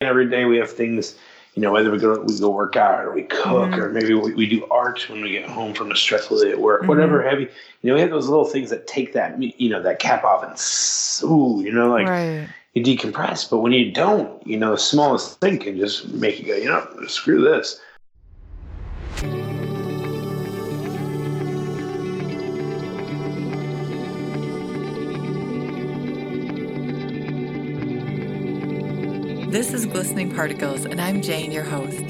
every day we have things you know, whether we go we go work out or we cook mm-hmm. or maybe we, we, do art when we get home from a stressful day at work, mm-hmm. whatever heavy. You know, we have those little things that take that you know that cap off and ooh, you know, like right. you decompress. But when you don't, you know, the smallest thing can just make you go, you know, screw this. This is Glistening Particles, and I'm Jane, your host.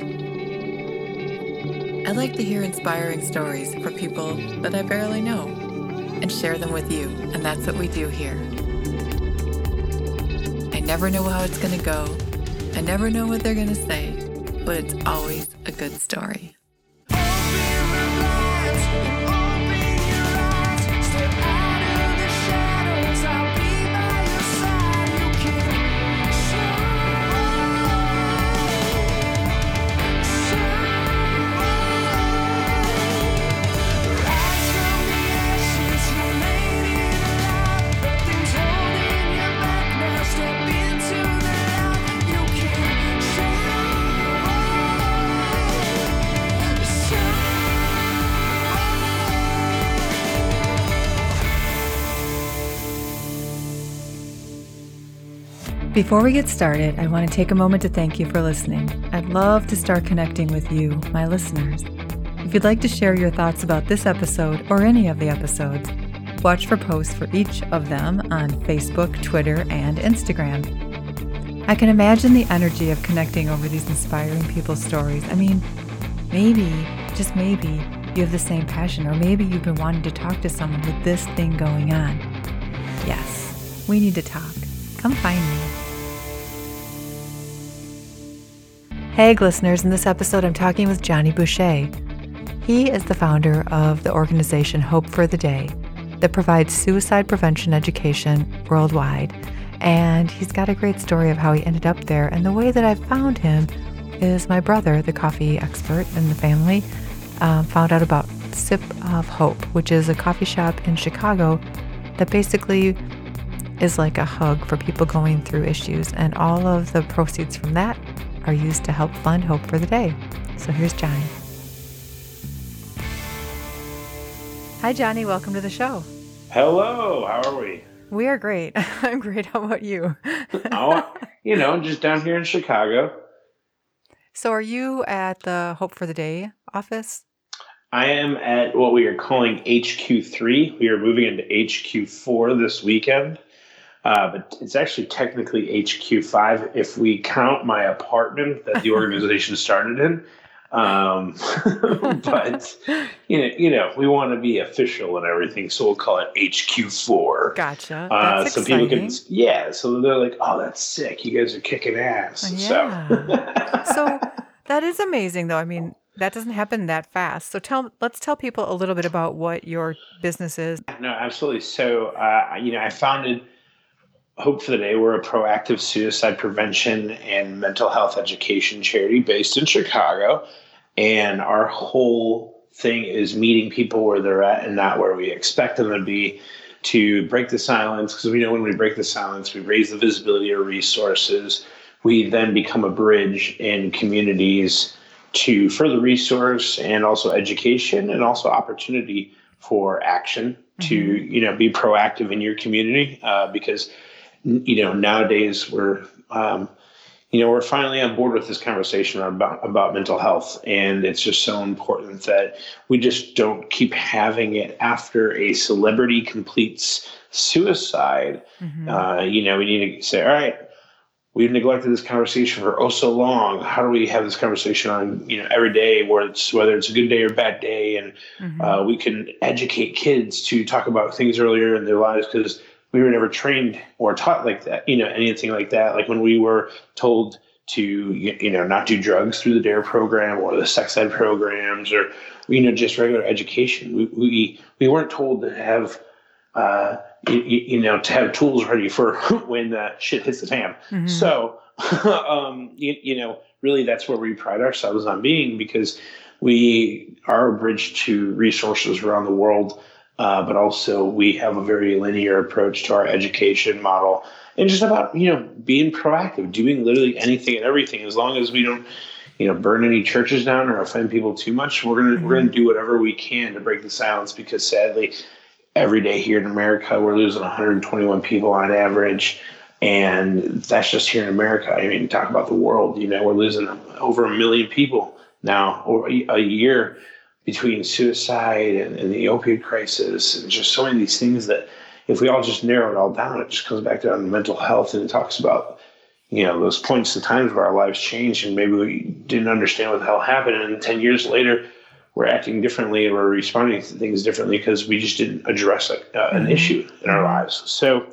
I like to hear inspiring stories from people that I barely know and share them with you, and that's what we do here. I never know how it's going to go, I never know what they're going to say, but it's always a good story. Before we get started, I want to take a moment to thank you for listening. I'd love to start connecting with you, my listeners. If you'd like to share your thoughts about this episode or any of the episodes, watch for posts for each of them on Facebook, Twitter, and Instagram. I can imagine the energy of connecting over these inspiring people's stories. I mean, maybe, just maybe, you have the same passion, or maybe you've been wanting to talk to someone with this thing going on. Yes, we need to talk. Come find me. Hey, listeners, in this episode, I'm talking with Jonny Boucher. He is the founder of the organization Hope for the Day that provides suicide prevention education worldwide. And he's got a great story of how he ended up there. And the way that I found him is my brother, the coffee expert in the family, um, found out about Sip of Hope, which is a coffee shop in Chicago that basically is like a hug for people going through issues. And all of the proceeds from that are used to help fund Hope for the Day. So here's Jonny. Hi, Jonny. Welcome to the show. Hello. How are we? We are great. I'm great. How about you? oh, you know, just down here in Chicago. So, are you at the Hope for the Day office? I am at what we are calling HQ3. We are moving into HQ4 this weekend. Uh, but it's actually technically HQ5 if we count my apartment that the organization started in. Um, but you know, you know, we want to be official and everything, so we'll call it HQ4. Gotcha. Uh, so exciting. people can, yeah. So they're like, "Oh, that's sick! You guys are kicking ass." Yeah. So, so that is amazing, though. I mean, that doesn't happen that fast. So tell, let's tell people a little bit about what your business is. No, absolutely. So, uh, you know, I founded Hope for the Day, we're a proactive suicide prevention and mental health education charity based in Chicago. And our whole thing is meeting people where they're at and not where we expect them to be to break the silence. Because we know when we break the silence, we raise the visibility of resources. We then become a bridge in communities to further resource and also education and also opportunity for action mm-hmm. to you know be proactive in your community uh, because you know, nowadays we're, um, you know, we're finally on board with this conversation about about mental health, and it's just so important that we just don't keep having it after a celebrity completes suicide. Mm-hmm. Uh, you know, we need to say, all right, we've neglected this conversation for oh so long. How do we have this conversation on you know every day, where it's whether it's a good day or bad day, and mm-hmm. uh, we can educate kids to talk about things earlier in their lives because we were never trained or taught like that, you know, anything like that. Like when we were told to, you know, not do drugs through the DARE program or the sex ed programs or, you know, just regular education. We, we, we weren't told to have, uh, you, you, know, to have tools ready for when uh, shit hits the fan. Mm-hmm. So, um, you, you know, really that's where we pride ourselves on being because we are a bridge to resources around the world uh, but also we have a very linear approach to our education model and just about you know being proactive doing literally anything and everything. As long as we don't you know burn any churches down or offend people too much we're gonna mm-hmm. we're gonna do whatever we can to break the silence because sadly every day here in america we're losing 121 people on average. And that's just here in america. I mean talk about the world you know we're losing over a million people now or a year between suicide and, and the opioid crisis and just so many of these things that if we all just narrow it all down, it just comes back down to mental health and it talks about, you know, those points of times where our lives changed and maybe we didn't understand what the hell happened. And 10 years later, we're acting differently and we're responding to things differently because we just didn't address a, uh, an mm-hmm. issue in our lives. So,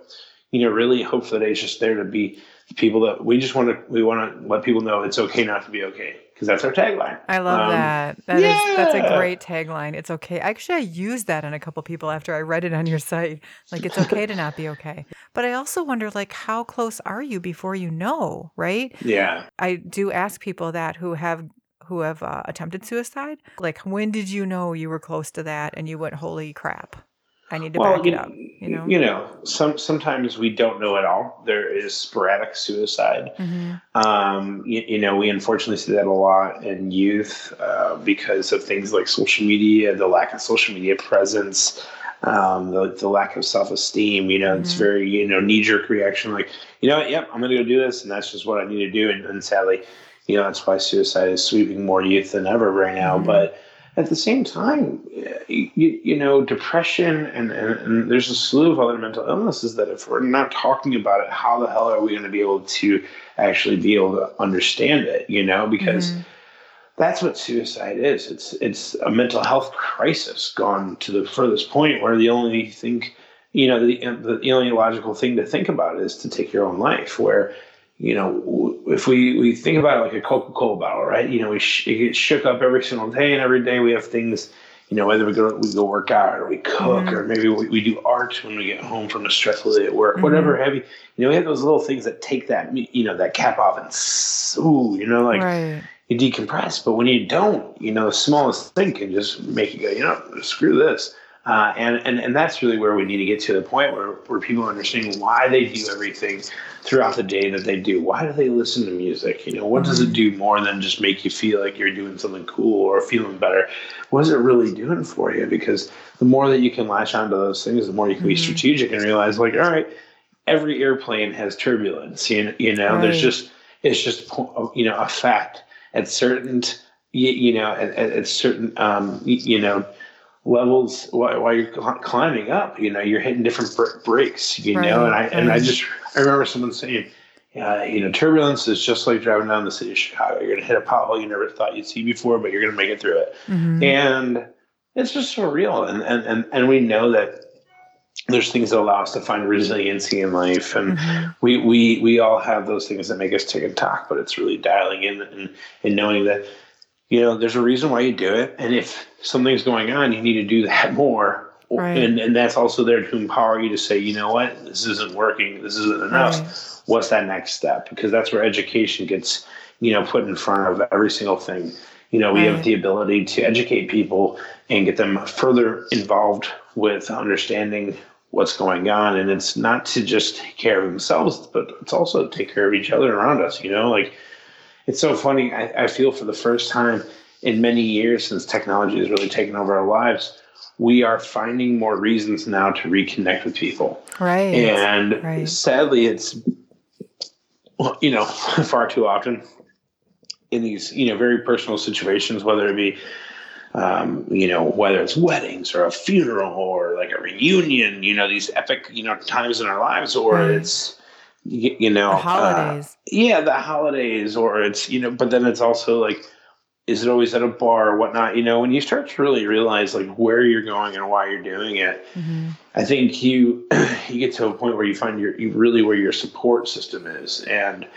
you know, really hope for the day is just there to be the people that we just want to, we want to let people know it's okay not to be okay because that's our tagline. I love um, that. That yeah. is, that's a great tagline. It's okay. Actually, I used that on a couple people after I read it on your site. Like it's okay to not be okay. But I also wonder like how close are you before you know, right? Yeah. I do ask people that who have who have uh, attempted suicide, like when did you know you were close to that and you went holy crap? I need to well, back you, it up. You know, you know, some sometimes we don't know at all. There is sporadic suicide. Mm-hmm. Um, you, you, know, we unfortunately see that a lot in youth uh, because of things like social media, the lack of social media presence, um, the, the lack of self esteem. You know, mm-hmm. it's very you know knee jerk reaction, like you know, yep, I'm going to go do this, and that's just what I need to do. And, and sadly, you know, that's why suicide is sweeping more youth than ever right now. Mm-hmm. But at the same time, you, you know, depression and, and, and, there's a slew of other mental illnesses that if we're not talking about it, how the hell are we going to be able to actually be able to understand it? You know, because mm-hmm. that's what suicide is. It's it's a mental health crisis gone to the furthest point where the only thing, you know, the the only logical thing to think about is to take your own life. Where you know, if we, we think about it like a Coca Cola bottle, right? You know, we sh- it gets shook up every single day, and every day we have things. You know, whether we go we go work out or we cook mm-hmm. or maybe we, we do art when we get home from a stressful day at work, mm-hmm. whatever heavy. You know, we have those little things that take that you know that cap off and ooh, you know, like right. you decompress. But when you don't, you know, the smallest thing can just make you go, you know, screw this. Uh, and, and, and that's really where we need to get to the point where, where people are understanding why they do everything throughout the day that they do. Why do they listen to music? You know, what does it do more than just make you feel like you're doing something cool or feeling better? What is it really doing for you? Because the more that you can latch onto those things, the more you can mm-hmm. be strategic and realize, like, all right, every airplane has turbulence. You know, you know right. there's just, it's just, you know, a fact at certain, you, you know, at, at certain, um, you know, levels while, while, you're climbing up. You know, you're hitting different breaks. You right. know, and I and I just I remember someone saying, uh, you know, turbulence is just like driving down the city of Chicago. You're gonna hit a pothole you never thought you'd see before, but you're gonna make it through it. Mm-hmm. And it's just so real. And, and and and we know that there's things that allow us to find resiliency in life and mm-hmm. we, we we all have those things that make us tick and talk but it's really dialing in and, and knowing that you know, there's a reason why you do it. And if something's going on, you need to do that more. Right. And, and that's also there to empower you to say, you know what, this isn't working. This isn't enough. Right. What's that next step? Because that's where education gets, you know, put in front of every single thing. You know, we right. have the ability to educate people and get them further involved with understanding what's going on. And it's not to just take care of themselves, but it's also to take care of each other around us, you know, like it's so funny. I, I feel for the first time in many years since technology has really taken over our lives, we are finding more reasons now to reconnect with people. Right. And right. sadly, it's, you know, far too often in these, you know, very personal situations, whether it be, um, you know, whether it's weddings or a funeral or like a reunion, you know, these epic, you know, times in our lives, or right. it's, you, you know, the holidays. Uh, yeah, the holidays, or it's you know, but then it's also like, is it always at a bar or whatnot? You know, when you start to really realize like where you're going and why you're doing it, mm-hmm. I think you you get to a point where you find your you really where your support system is, and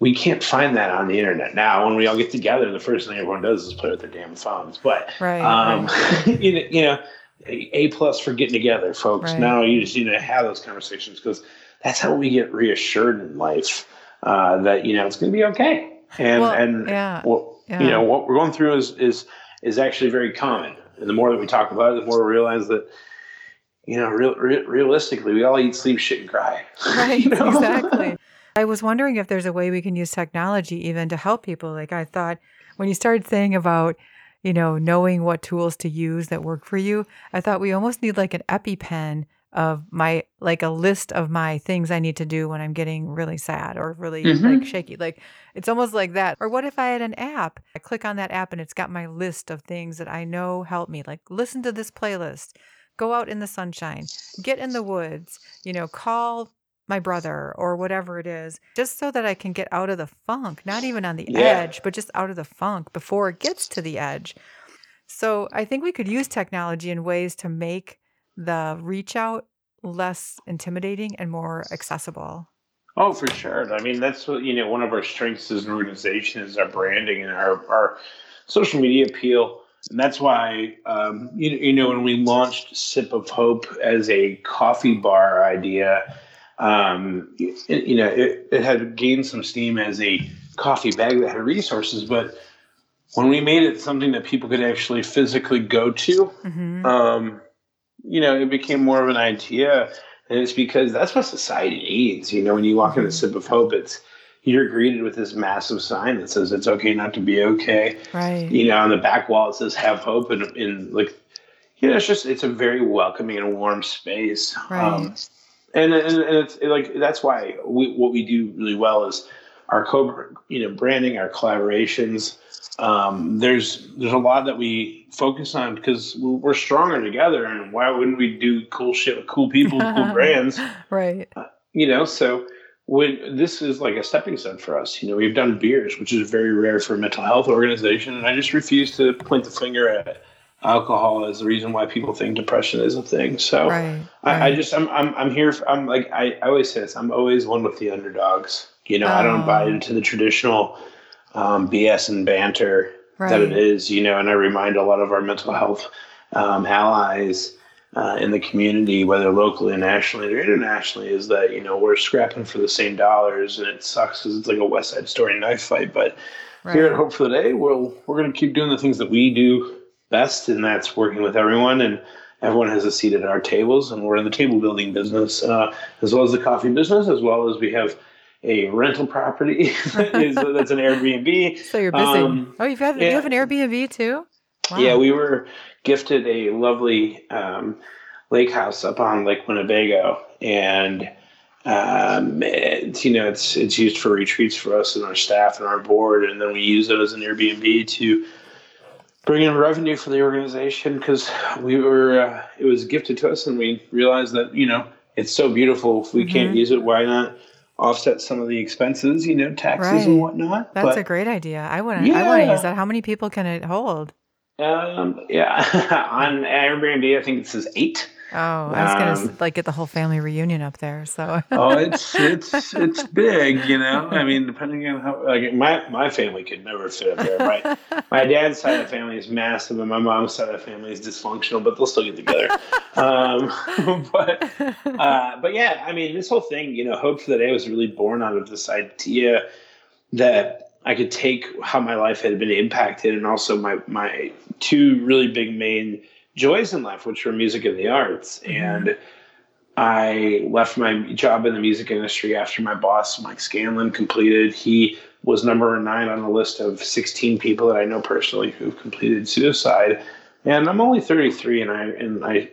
we can't find that on the internet now. When we all get together, the first thing everyone does is play with their damn phones. But right, um, right. you know, you know, a plus for getting together, folks. Right. Now you just need to have those conversations because that's how we get reassured in life uh, that you know it's going to be okay. And well, and yeah, well, yeah. you know what we're going through is is is actually very common. And the more that we talk about it, the more we realize that you know, real, re- realistically, we all eat, sleep, shit, and cry. Right, you know? exactly. I was wondering if there's a way we can use technology even to help people. Like I thought when you started saying about, you know, knowing what tools to use that work for you, I thought we almost need like an EpiPen of my like a list of my things I need to do when I'm getting really sad or really Mhm. like shaky. Like it's almost like that. Or what if I had an app? I click on that app and it's got my list of things that I know help me. Like listen to this playlist, go out in the sunshine, get in the woods, you know, call my brother or whatever it is, just so that I can get out of the funk, not even on the Yeah. edge, but just out of the funk before it gets to the edge. So I think we could use technology in ways to make the reach out less intimidating and more accessible. Oh, for sure. I mean, that's what, you know, one of our strengths as an organization is our branding and our, our social media appeal. And that's why, um, you, you know, when we launched Sip of Hope as a coffee bar idea, um, it, you know, it, it had gained some steam as a coffee bag that had resources. But when we made it something that people could actually physically go to, hmm um, you know, it became more of an idea. And it's because that's what society needs. You know, when you walk into Sip of Hope, it's you're greeted with this massive sign that says it's okay not to be okay. Right. You know, on the back wall it says have hope and in like you know, it's just it's a very welcoming and warm space. Right. Um, and, and, and it's like that's why we, what we do really well is our co you know branding our collaborations um, there's there's a lot that we focus on because we're stronger together and why wouldn't we do cool shit with cool people cool brands Right. you know so when this is like a stepping stone for us you know we've done beers which is very rare for a mental health organization and i just refuse to point the finger at alcohol as the reason why people think depression is a thing so Right. I, I just I'm I'm I'm here. For, I'm like I, I always say this. I'm always one with the underdogs. You know, I don't buy Oh. into the traditional um, BS and banter that it is, You know, and I remind a lot of our mental health um, allies uh, in the community, whether locally, and nationally, or internationally, is that you know we're scrapping for the same dollars, and it sucks because it's like a West Side Story knife fight. But here at Hope for the Day, we'll we're going to keep doing the things that we do best, and that's working with everyone and everyone has a seat at our tables, and we're in the table building business uh, as well as the coffee business, as well as we have a rental property that is, that's an Airbnb. So you're busy. Um, oh, you've yeah. you have an Airbnb too? Wow. Yeah, we were gifted a lovely um, lake house up on Lake Winnebago, and um, it's you know it's it's used for retreats for us and our staff and our board, and then we use it as an Airbnb to bring in revenue for the organization because we were uh, it was gifted to us, and we realized that you know it's so beautiful. If we can't Mhm. use it, why not offset some of the expenses? You know, taxes Right. and whatnot. That's But- a great idea. I want to. I want to Yeah. use that. How many people can it hold? Um, yeah, on Airbnb, I think it says eight. Oh, I was gonna Um, like get the whole family reunion up there. So. Oh, it's it's it's big, you know. I mean, depending on how like my my family could never fit up there. My my dad's side of the family is massive, and my mom's side of the family is dysfunctional, but they'll still get together. um, but uh, but yeah, I mean, this whole thing, you know, Hope for the Day was really born out of this idea that I could take how my life had been impacted and also my my two really big main joys in life, which were music and the arts. Mhm. And I left my job in the music industry after my boss, Mike Scanlon, completed. He was number nine on a list of 16 people that I know personally who've completed suicide. And I'm only 33, and I and I,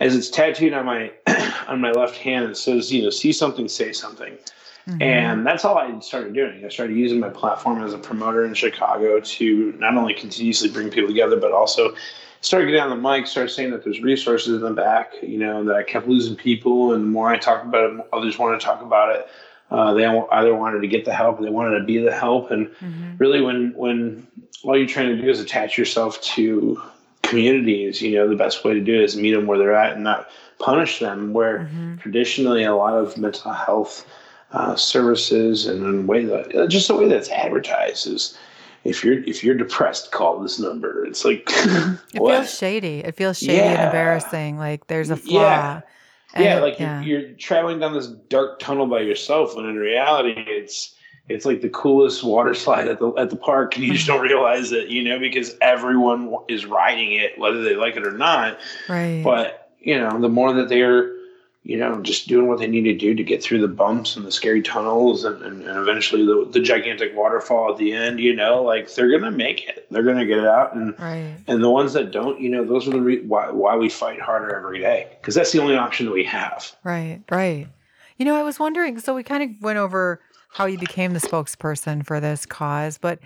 as it's tattooed on my on my left hand, it says, you know, see something, say something. Mhm. And that's all I started doing. I started using my platform as a promoter in Chicago to not only continuously bring people together, but also started getting on the mic, started saying that there's resources in the back, you know, that I kept losing people. And the more I talked about it, others wanted to talk about it. Uh, they either wanted to get the help or they wanted to be the help. And Mhm. really, when, when all you're trying to do is attach yourself to communities, you know, the best way to do it is meet them where they're at and not punish them. Where Mhm. traditionally a lot of mental health uh, services and in way that just the way that's advertised is if you're if you're depressed call this number it's like It feels shady. It feels shady and embarrassing. Like there's a flaw. Yeah. And yeah like yeah. You're, you're traveling down this dark tunnel by yourself when in reality it's it's like the coolest water slide at the at the park and you just don't realize it you know because everyone is riding it whether they like it or not right. but you know, the more that they're, you know, just doing what they need to do to get through the bumps and the scary tunnels and, and, and eventually the, the gigantic waterfall at the end, you know, like they're going to make it. They're going to get it out. And, Right. and the ones that don't, you know, those are the re- why, why we fight harder every day because that's the only option that we have. Right, right. You know, I was wondering, so we kind of went over how you became the spokesperson for this cause, but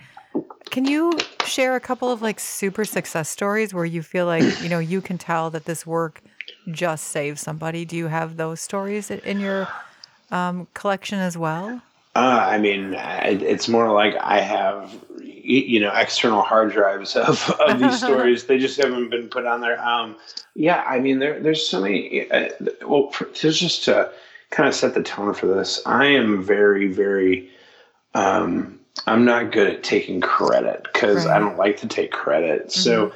can you share a couple of like super success stories where you feel like, you know, you can tell that this work just save somebody? Do you have those stories in your um, collection as well? Uh, I mean, it's more like I have, you know, external hard drives of, of these stories. They just haven't been put on there. Um, yeah, I mean, there, there's so many. Uh, well, just to kind of set the tone for this, I am very, very. Um, I'm not good at taking credit because I don't like to take credit. So.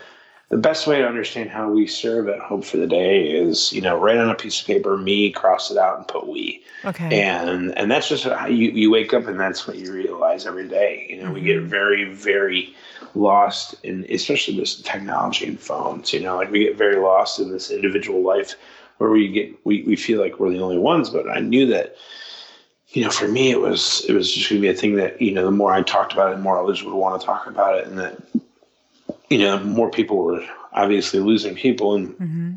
The best way to understand how we serve at Hope for the Day is, you know, write on a piece of paper, me, cross it out, and put we. Okay. and and that's just how you, you wake up and that's what you realize every day. You know we get mm-hmm. very very lost in especially this technology and phones you know like we get very lost in this individual life where we get we, we feel like we're the only ones. But i knew that you know for me it was it was just going to be a thing that you know the more i talked about it the more others would want to talk about it and that you know more people were obviously losing people and hmm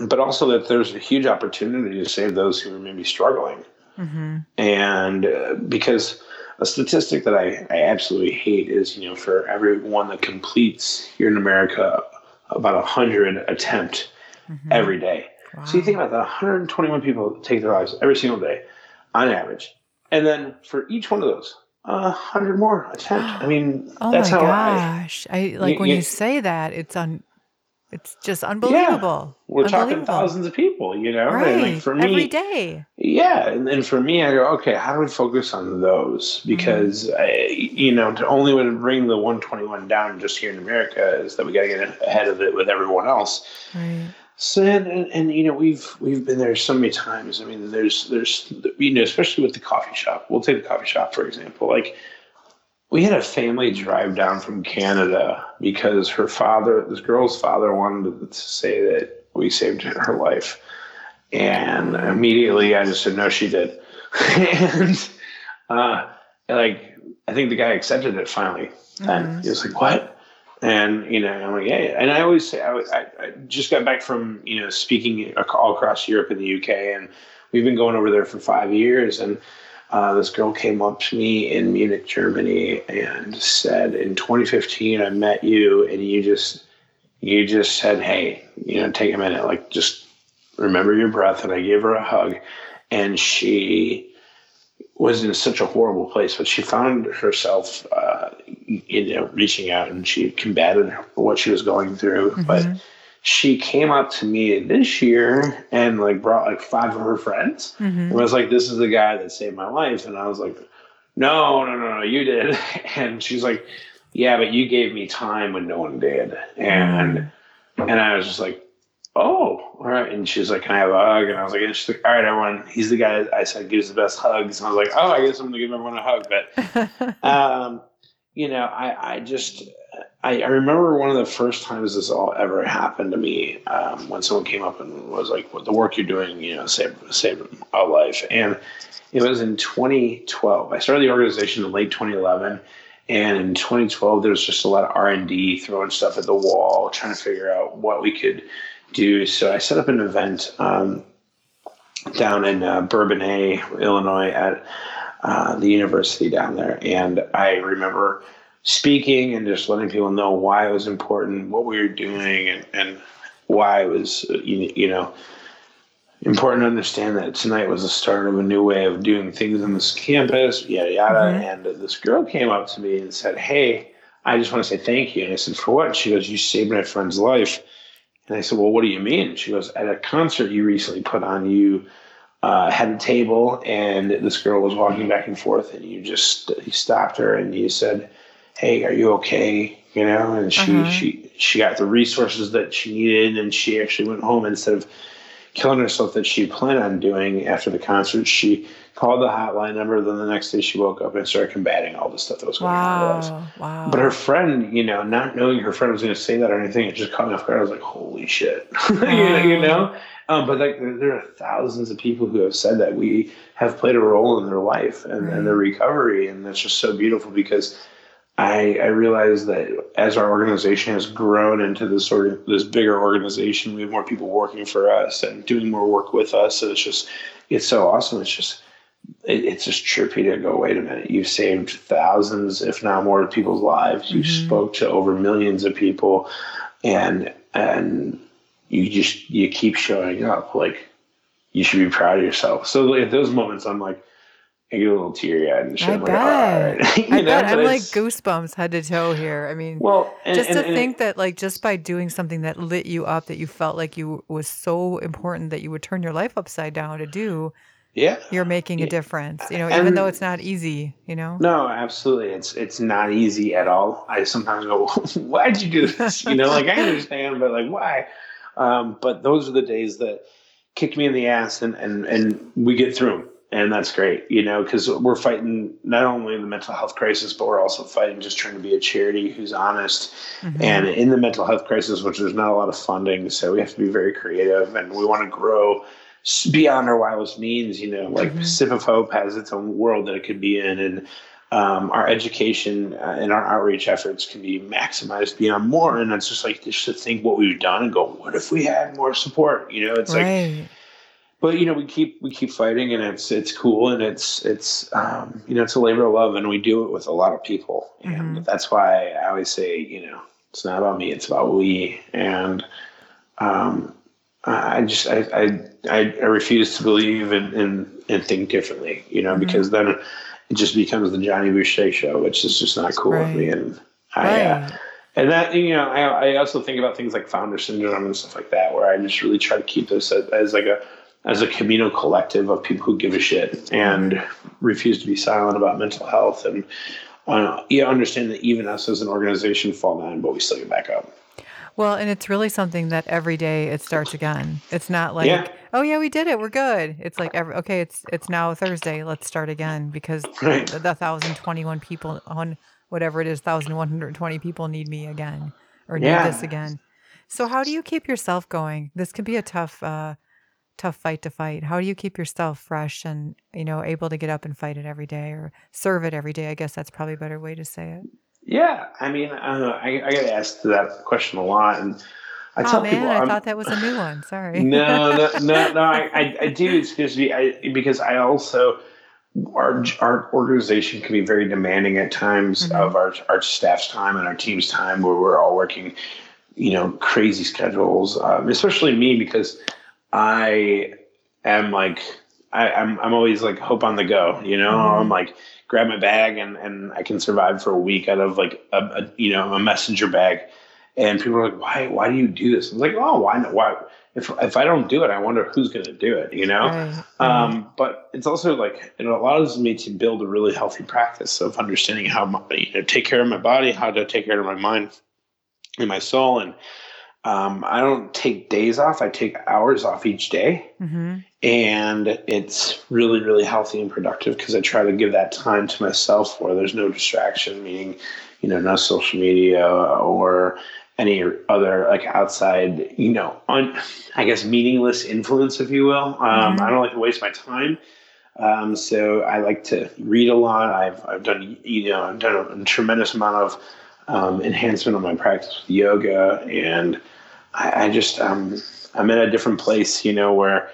but also that there's a huge opportunity to save those who are maybe struggling. hmm And uh, because a statistic that I, I absolutely hate is, you know, for everyone that completes here in America, about 100 attempt every day. So you think about that 121 people take their lives every single day on average. And then for each one of those, a 100 more attempt. I mean, Oh that's my how I. gosh! I, like You- when you, you- say that, it's un, it's just unbelievable. We're talking thousands of people, you know? right? And like for me, every day. Yeah, and then for me, I go, okay, how do we focus on those? Mm. Because I, you know, to only would bring the 121 down just here in America is that we got to get ahead of it with everyone else. Right. So and, and, you know we've we've been there so many times. I mean, there's there's you know especially with the coffee shop. We'll take the coffee shop for example. Like we had a family drive down from Canada because her father, this girl's father, wanted to say that we saved her life, and immediately I just said no, she did, and uh, like I think the guy accepted it finally, and he was like, "What?" And you know, I'm like, yeah." And I always say, I, I, I just got back from you know speaking all across Europe and the UK, and we've been going over there for five years. And uh, this girl came up to me in Munich, Germany, and said, "In 2015, I met you, and you just you just said, hey, you know, take a minute, like just remember your breath." And I gave her a hug, and she was in such a horrible place, but she found herself, uh, you know, reaching out and she combated what she was going through. But she came up to me this year and like brought like five of her friends Mm-hmm. and was like, "This is the guy that saved my life." And I was like, "No, no, no, no, you did." And she's like, "Yeah, but you gave me time when no one did." And and I was just like, "Oh, all right." And she's like, "Can I have a hug?" And I was like, and she's like, "All right, everyone. He's the guy I said gives the best hugs." And I was like, "Oh, I guess I'm gonna give everyone a hug." But um, you know, I I just I, I remember one of the first times this all ever happened to me um, when someone came up and was like, "What the work you're doing, you know, saved saved a life." And it was in 2012. I started the organization in late 2011, and in 2012 there was just a lot of R&D, throwing stuff at the wall, trying to figure out what we could do. So I set up an event um, down in uh, Bourbonnais, Illinois, at uh, the university down there, and I remember speaking and just letting people know why it was important, what we were doing, and, and why it was, uh, you, you know, important to understand that tonight was the start of a new way of doing things on this campus, yada yada. And this girl came up to me and said, "Hey, I just want to say thank you." And I said, "For what?" She goes, "You saved my friend's life." And I said, "Well, what do you mean?" She goes, "At a concert you recently put on, you." Uh, had a table and this girl was walking back and forth and you just you stopped her and you said hey are you okay you know and she Uh-huh. she she got the resources that she needed and she actually went home instead of killing herself that she planned on doing after the concert she called the hotline number then the next day she woke up and started combating all the stuff that was going on in her life wow. Wow. but her friend, you know, not knowing her friend was going to say that or anything, it just caught me off guard. I was like, "Holy shit!" you, know, you know. Um, but like there are thousands of people who have said that we have played a role in their life and, right. and their recovery, and that's just so beautiful because I, I realize that as our organization has grown into this sort of this bigger organization, we have more people working for us and doing more work with us. So it's just it's so awesome. It's just it, it's just trippy to go. Wait a minute, you've saved thousands, if not more, of people's lives. You mm-hmm. spoke to over millions of people, and and you just you keep showing up. Like you should be proud of yourself. So at those moments, I'm like I get a little teary eyed and shit. I I'm bet. Like, I know, bet. I'm like goosebumps head to toe here. I mean, well, and, just and, to and, think that, like, just by doing something that lit you up, that you felt like you was so important that you would turn your life upside down to do. Yeah, you're making a difference. You know, even though it's not easy. You know. No, absolutely. It's it's not easy at all. I sometimes go, "Why'd you do this?" You know, like I understand, but like why? Um, but those are the days that kick me in the ass, and and and we get through them and that's great, you know, because we're fighting not only the mental health crisis, but we're also fighting just trying to be a charity who's honest. Mm-hmm. And in the mental health crisis, which there's not a lot of funding, so we have to be very creative, and we want to grow beyond our wildest means. You know, like mm-hmm. Sip of Hope has its own world that it could be in, and um, our education uh, and our outreach efforts can be maximized beyond more. And it's just like just to think what we've done and go, what if we had more support? You know, it's right. like but you know we keep we keep fighting and it's it's cool and it's it's um, you know it's a labor of love and we do it with a lot of people and mm-hmm. that's why I always say you know it's not about me it's about we and um, I just I, I I refuse to believe and and, and think differently you know mm-hmm. because then it just becomes the Jonny Boucher show which is just not cool right. with me and I. Uh, right. Uh, and that you know, I, I also think about things like founder syndrome and stuff like that, where I just really try to keep this as, as like a as a communal collective of people who give a shit and refuse to be silent about mental health and uh, you understand that even us as an organization fall down, but we still get back up. Well, and it's really something that every day it starts again. It's not like, yeah. oh yeah, we did it, we're good. It's like every okay, it's it's now Thursday, let's start again because right. the, the thousand twenty one people on whatever it is, thousand one hundred twenty people need me again or need yeah. this again. So how do you keep yourself going? This could be a tough uh, tough fight to fight. How do you keep yourself fresh and you know able to get up and fight it every day or serve it every day? I guess that's probably a better way to say it. Yeah, I mean, uh, I, I get asked that question a lot, and I tell oh, man, people, I thought that was a new one. Sorry. no, no, no, no. I, I, I do excuse me, I, because I also our our organization can be very demanding at times mm-hmm. of our our staff's time and our team's time, where we're all working, you know, crazy schedules. Um, especially me because I am like I, am I'm, I'm always like hope on the go, you know. Mm-hmm. I'm like grab my bag and and I can survive for a week out of like a, a, you know a messenger bag. And people are like, why why do you do this? I was like, oh, why not? Why if if I don't do it, I wonder who's going to do it, you know. Um, but it's also like it allows me to build a really healthy practice of understanding how my, you know take care of my body, how to take care of my mind and my soul, and um, I don't take days off. I take hours off each day. Mm-hmm. And it's really, really healthy and productive because I try to give that time to myself where there's no distraction, meaning, you know, no social media or any other like outside, you know, on, I guess, meaningless influence, if you will. Um, mm-hmm. I don't like to waste my time. Um, so I like to read a lot. I've, I've done, you know, I've done a, a tremendous amount of um, enhancement on my practice with yoga and I, I just um, I'm in a different place, you know, where a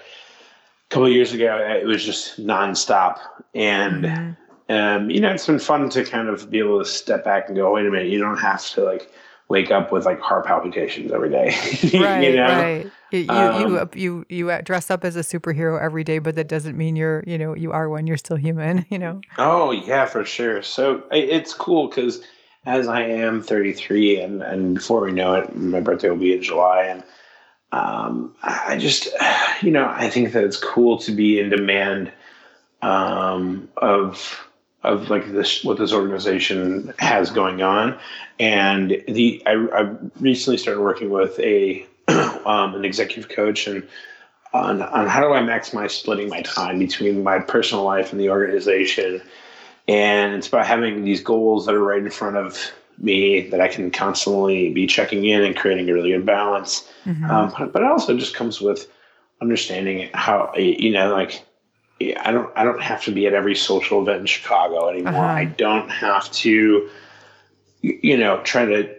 couple years ago it was just nonstop, and mm-hmm. um, you know, it's been fun to kind of be able to step back and go, wait a minute, you don't have to like wake up with like heart palpitations every day. right, you know? right. You, um, you you you dress up as a superhero every day, but that doesn't mean you're you know you are one. You're still human. You know. Oh yeah, for sure. So it's cool because as I am 33, and, and before we know it, my birthday will be in July. And um, I just, you know, I think that it's cool to be in demand um, of of like this what this organization has going on and the i, I recently started working with a um, an executive coach and on, on how do i maximize splitting my time between my personal life and the organization and it's about having these goals that are right in front of me that I can constantly be checking in and creating a really good balance. Mm-hmm. Um, but, but, it also just comes with understanding how you know like I don't I don't have to be at every social event in Chicago anymore. Uh-huh. I don't have to you know try to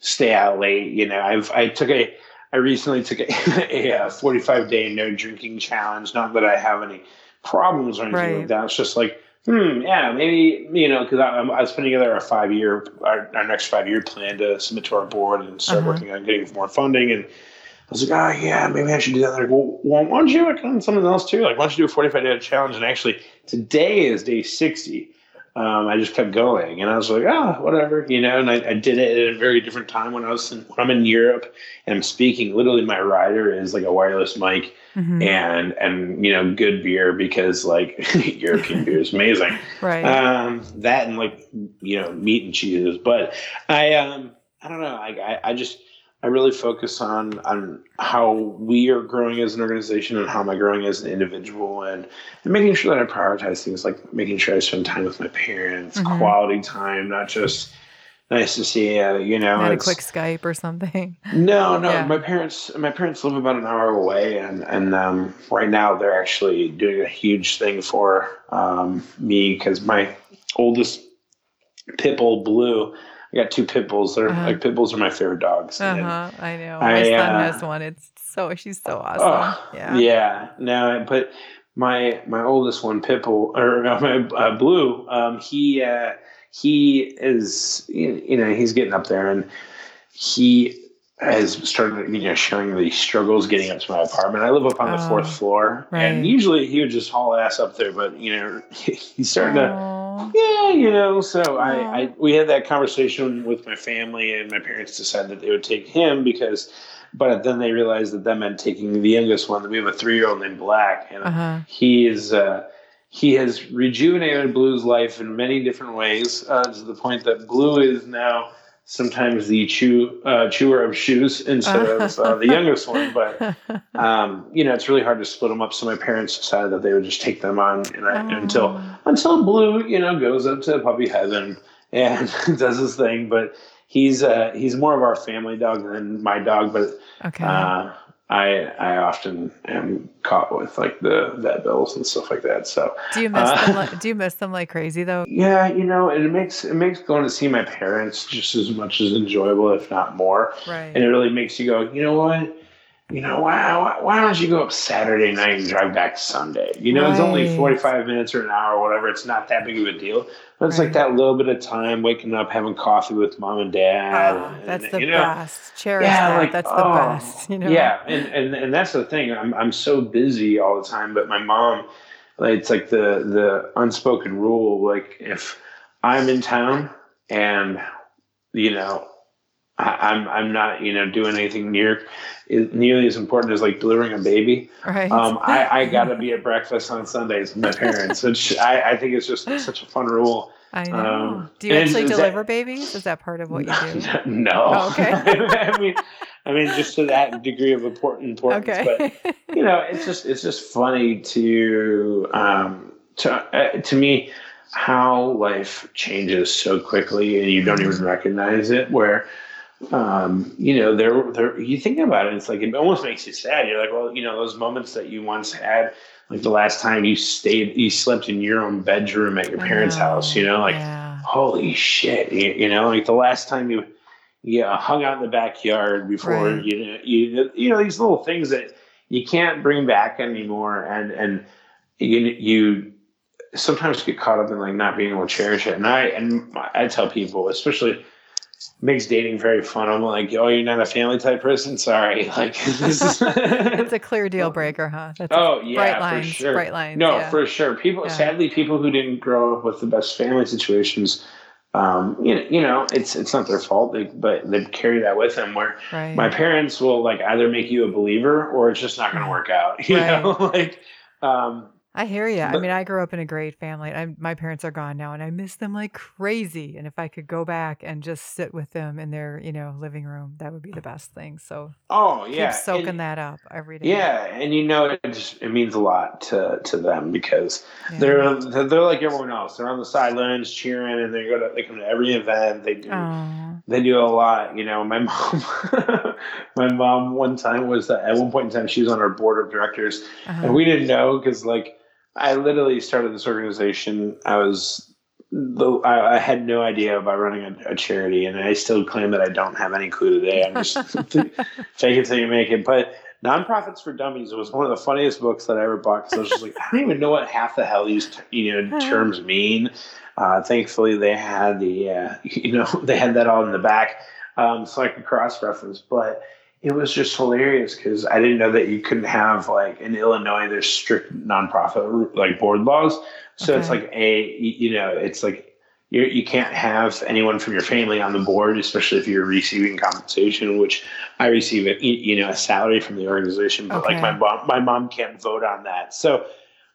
stay out late. You know, I've I took a I recently took a, a 45 day no drinking challenge. Not that I have any problems or anything right. like that. It's just like, hmm, yeah, maybe, you know, because I, I, was putting together a five year, our, our, next five year plan to submit to our board and start uh-huh. working on getting more funding. And I was like, oh, yeah, maybe I should do that. Like, well, why don't you work on something else too? Like, why don't you do a 45 day challenge? And actually, today is day 60 um, I just kept going, and I was like, ah, oh, whatever, you know. And I, I, did it at a very different time when I was in, when I'm in Europe and I'm speaking. Literally, my rider is like a wireless mic mm-hmm. and and you know good beer because like European beer is amazing, right? Um, that and like you know meat and cheeses, but I um I don't know, I I, I just I really focus on on how we are growing as an organization and how am I growing as an individual and, and making sure that I prioritize things like making sure I spend time with my parents, mm-hmm. quality time, not just nice to see you, you know. Not a quick Skype or something. No, no. Yeah. My parents my parents live about an hour away and and um, right now they're actually doing a huge thing for um, me because my oldest pit bull blue I got two pit bulls. They're uh-huh. like pit bulls are my favorite dogs. Uh huh. I know. My I, son uh, has one. It's so she's so awesome. Oh, yeah. Yeah. No, but my my oldest one, bull or my uh, blue, um, he uh, he is you know he's getting up there and he has started you know showing the struggles getting up to my apartment. I live up on the fourth oh, floor, right. and usually he would just haul ass up there, but you know he's starting to yeah, you know. So I, I, we had that conversation with my family, and my parents decided that they would take him because, but then they realized that that meant taking the youngest one. We have a three year old named Black, and uh-huh. he is. Uh, he has rejuvenated Blue's life in many different ways uh, to the point that Blue is now sometimes the chew uh, chewer of shoes instead of uh, the youngest one. But um, you know, it's really hard to split them up. So my parents decided that they would just take them on and I, oh. until until Blue, you know, goes up to puppy heaven and does his thing. But he's uh, he's more of our family dog than my dog. But okay. I I often am caught with like the vet bills and stuff like that. So do you miss uh, them? Like, do you miss them like crazy though? Yeah, you know, it makes it makes going to see my parents just as much as enjoyable, if not more. Right. And it really makes you go, you know what? you know, why, why don't you go up Saturday night and drive back Sunday? You know, right. it's only 45 minutes or an hour or whatever. It's not that big of a deal. But it's right. like that little bit of time waking up, having coffee with mom and dad. Oh, and, that's the you know, best. Cherish yeah, that. Like, that's the oh, best. You know? Yeah. And, and, and that's the thing. I'm, I'm so busy all the time, but my mom, like, it's like the, the unspoken rule. Like, if I'm in town and, you know, I, am I'm not you know doing anything near nearly as important as like delivering a baby. Right. Um, I, I got to be at breakfast on Sundays with my parents, which I, I think is just such a fun rule. I know. Um, do you actually deliver that, babies? Is that part of what you do? No. Oh, okay. I mean, I mean, just to that degree of important importance. Okay. But you know, it's just it's just funny to um, to uh, to me how life changes so quickly and you don't even recognize it. Where um, you know, there, there, you think about it, it's like, it almost makes you sad. You're like, well, you know, those moments that you once had, like the last time you stayed, you slept in your own bedroom at your parents' house, you know, like, yeah. holy shit, you, you, know, like the last time you, yeah, hung out in the backyard before, right. you know, you, you know, these little things that you can't bring back anymore. And, and you, you, sometimes get caught up in like not being able to cherish it. And I, and I tell people, especially, makes dating very fun. I'm like, oh, you're not a family type person. Sorry, like this is it's a clear deal breaker, huh? That's oh yeah, bright lines, for sure. Bright lines. No, yeah. for sure. People, yeah. sadly, people who didn't grow up with the best family situations. Um, you know, you know, it's it's not their fault, they, but they carry that with them. Where right. my parents will like either make you a believer or it's just not going to work out. You right. know, like um, I hear you. I mean, I grew up in a great family. I, my parents are gone now, and I miss them like crazy. And if I could go back and just sit with them in their, you know, living room, that would be the best thing. So, oh yeah, keep soaking and, that up every day. Yeah, and you know, it just it means a lot to to them because yeah. they're they're like everyone else. They're on the sidelines cheering, and they go to they come to every event. They do. They do a lot. You know, my mom, my mom one time was that at one point in time she was on our board of directors, uh-huh. and we didn't know because like I literally started this organization. I was the, I, I, had no idea about running a, a, charity, and I still claim that I don't have any clue today. I'm just fake it till you make it. But Nonprofits for Dummies was one of the funniest books that I ever bought because I was just like, I don't even know what half the hell these you know terms mean. Uh, thankfully, they had the uh, you know they had that all in the back, um, so I could cross reference. But it was just hilarious because I didn't know that you couldn't have like in Illinois there's strict nonprofit like board laws. So okay. it's like a you know it's like you you can't have anyone from your family on the board, especially if you're receiving compensation, which I receive a, you know a salary from the organization, but okay. like my mom my mom can't vote on that. So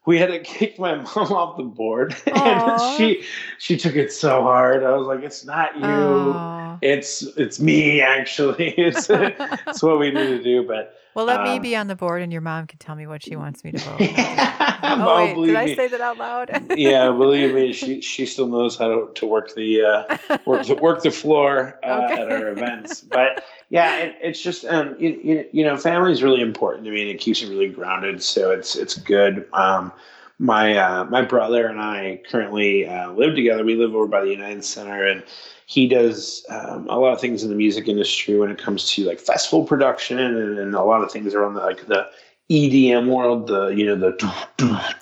we had to kick my mom off the board. And she she took it so hard. I was like it's not you. Aww. it's it's me actually. It's it's what we need to do. But well let um, me be on the board and your mom can tell me what she wants me to vote oh, wait, did i say that out loud yeah believe me she she still knows how to, to work the uh work the, work the floor uh, okay. at our events but yeah, it, it's just um, you, you know, family is really important to me, and it keeps me really grounded. So it's it's good. Um, my uh, my brother and I currently uh, live together. We live over by the United Center, and he does um, a lot of things in the music industry when it comes to like festival production and, and a lot of things around the, like the EDM world. The you know the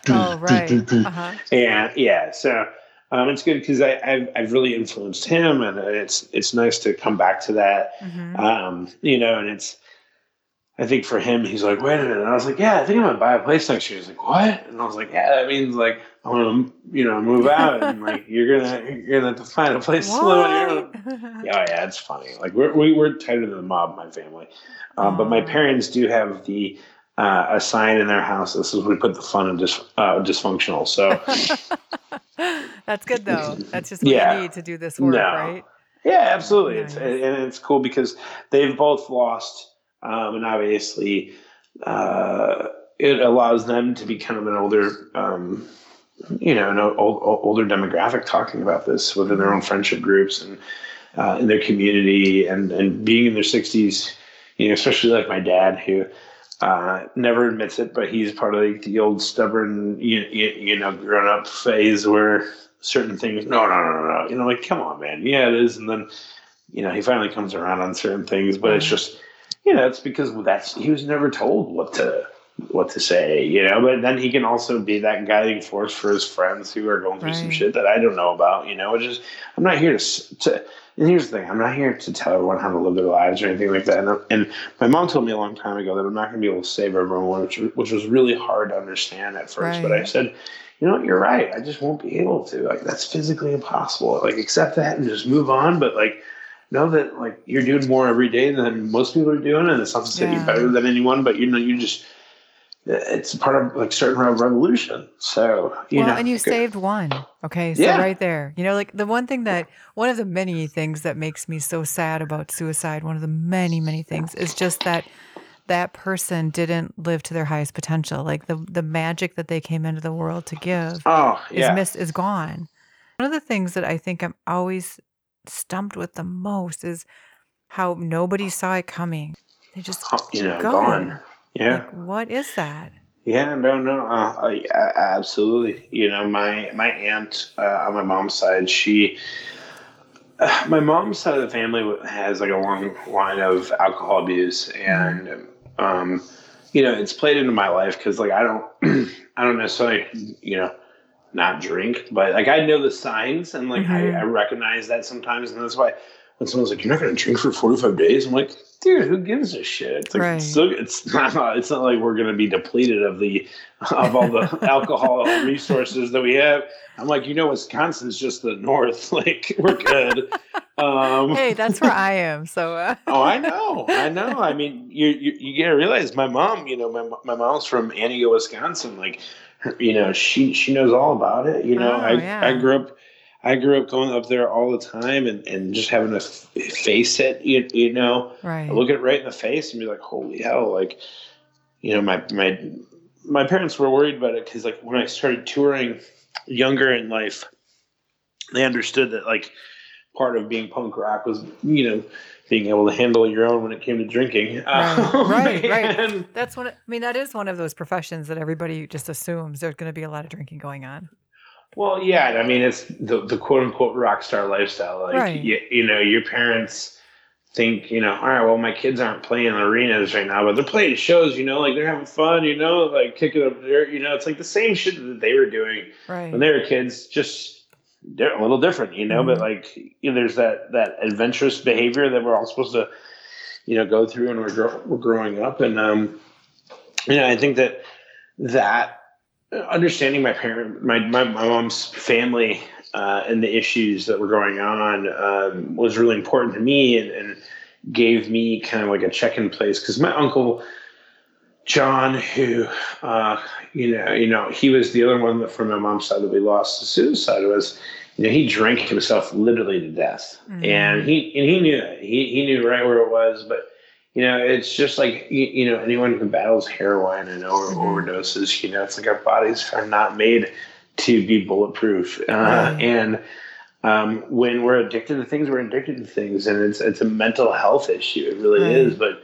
oh right, uh-huh. and yeah, so um, it's good because I've I've really influenced him, and it's it's nice to come back to that. Mm-hmm. Um, you know, and it's I think for him, he's like, wait a minute. And I was like, yeah, I think I'm gonna buy a place next year. He's like, what? And I was like, yeah, that means like I want to, you know, move out, and like you're gonna you're gonna have to find a place what? to live. Yeah, yeah, it's funny. Like we're we, are we are tighter than the mob, my family, um, but my parents do have the uh, a sign in their house that says we put the fun in dis- uh, dysfunctional. So that's good though. That's just what yeah. you need to do this work, no. right? Yeah, absolutely. Nice. It's, and it's cool because they've both lost, um, and obviously uh, it allows them to be kind of an older, um, you know, an old, older demographic talking about this within their own friendship groups and uh, in their community and, and being in their 60s, you know, especially like my dad who – uh, never admits it, but he's part of the, the old stubborn, you, you, you know, grown up phase where certain things, no, no, no, no, no, you know, like, come on, man. Yeah, it is. And then, you know, he finally comes around on certain things, but it's just, you know, it's because that's, he was never told what to, what to say, you know, but then he can also be that guiding force for his friends who are going through right. some shit that I don't know about, you know, which is, I'm not here to, to, and here's the thing: I'm not here to tell everyone how to live their lives or anything like that. And, and my mom told me a long time ago that I'm not going to be able to save everyone, which which was really hard to understand at first. Right. But I said, you know what, you're right. I just won't be able to. Like that's physically impossible. Like accept that and just move on. But like know that like you're doing more every day than most people are doing, and it's not to say yeah. you're better than anyone, but you know you just it's part of like starting a revolution. So you well, know, and you saved one. Okay, so yeah. right there, you know, like the one thing that one of the many things that makes me so sad about suicide, one of the many many things, is just that that person didn't live to their highest potential. Like the the magic that they came into the world to give, oh yeah, is missed, is gone. One of the things that I think I'm always stumped with the most is how nobody saw it coming. They just oh, you know, gone. Yeah. Like, what is that? Yeah, no, no, uh, absolutely. You know, my my aunt uh, on my mom's side, she, uh, my mom's side of the family has like a long line of alcohol abuse, and mm-hmm. um, you know, it's played into my life because like I don't, I don't necessarily, you know, not drink, but like I know the signs and like mm-hmm. I, I recognize that sometimes, and that's why when someone's like, "You're not going to drink for 45 days," I'm like, dude, who gives a shit? It's, like, right. it's, it's not. It's not like we're going to be depleted of the of all the alcohol resources that we have. I'm like, you know, Wisconsin's just the north. Like, we're good. Um, hey, that's where I am. So. Uh. oh, I know, I know. I mean, you you, you got to realize my mom. You know, my my mom's from Antigo, Wisconsin. Like, you know, she she knows all about it. You know, oh, I yeah. I grew up I grew up going up there all the time and, and just having to face it, you, you know, right. look it right in the face and be like, holy hell. Like, you know, my, my, my parents were worried about it because like when I started touring younger in life, they understood that like part of being punk rock was, you know, being able to handle your own when it came to drinking. Right, Um, right, right. and- That's one. I mean, that is one of those professions that everybody just assumes there's going to be a lot of drinking going on. Well, yeah, I mean, it's the, the quote unquote rock star lifestyle. Like, Right. you, you know, your parents think, you know, all right, well, my kids aren't playing in arenas right now, but they're playing shows, you know, like they're having fun, you know, like kicking up dirt, you know, it's like the same shit that they were doing Right. when they were kids, just they're a little different, you know, but Mhm. like, you know, there's that, that adventurous behavior that we're all supposed to, you know, go through when we're, gro- we're growing up. And, um, you know, I think that that understanding my parent, my, my, my mom's family, uh, and the issues that were going on, um, was really important to me and, and gave me kind of like a check in place. Cause my uncle, John, who, uh, you know, you know, he was the other one that from my mom's side that we lost to suicide was, you know, he drank himself literally to death, Mhm. and he and he knew it. He he knew right where it was, but you know, it's just like you, you know, anyone who battles heroin and over, Mhm. overdoses, you know, it's like our bodies are not made to be bulletproof, uh, and um, when we're addicted to things, we're addicted to things, and it's it's a mental health issue. It really is, but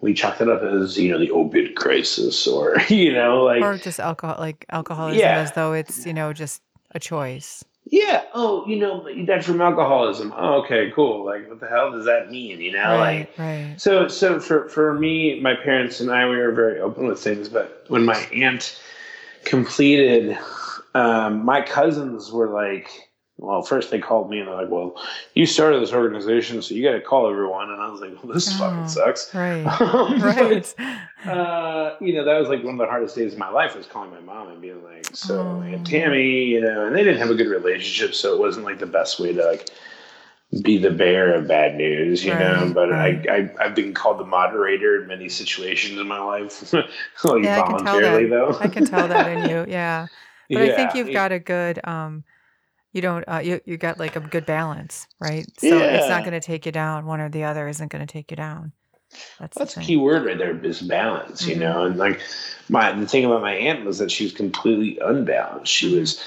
we chalk it up as you know the opiate crisis, or you know, like or just alcohol, like alcoholism, Yeah. as though it's you know just a choice. Yeah, oh, you know, you died from alcoholism. Oh, okay, cool. Like, what the hell does that mean? You know, like. right. Right. So, so for for me, my parents and I, we were very open with things. But when my aunt completed, um, my cousins were like, well, first they called me and they're like, well, you started this organization, so you got to call everyone. And I was like, well, this Oh, fucking sucks. Right. Um, Right. but, uh, you know, that was like one of the hardest days of my life was calling my mom and being like, so Oh. Aunt Tammy, you know, and they didn't have a good relationship, so it wasn't like the best way to like be the bearer of bad news, you know. But right. I, I, I've been called the moderator in many situations in my life, like Yeah, I can tell voluntarily that. though. I can tell that in you. Yeah. But I think you've yeah. got a good um you don't uh, you you got like a good balance, right? So it's not going to take you down. One or the other isn't going to take you down. That's, That's the the thing. key word right there is balance, you Mhm. know. And like my the thing about my aunt was that she was completely unbalanced. She Mhm. was,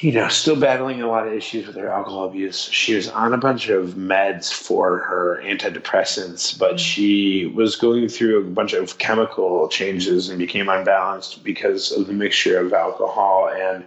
you know, still battling a lot of issues with her alcohol abuse. She was on a bunch of meds for her antidepressants, but Mhm. she was going through a bunch of chemical changes and became unbalanced because of the mixture of alcohol and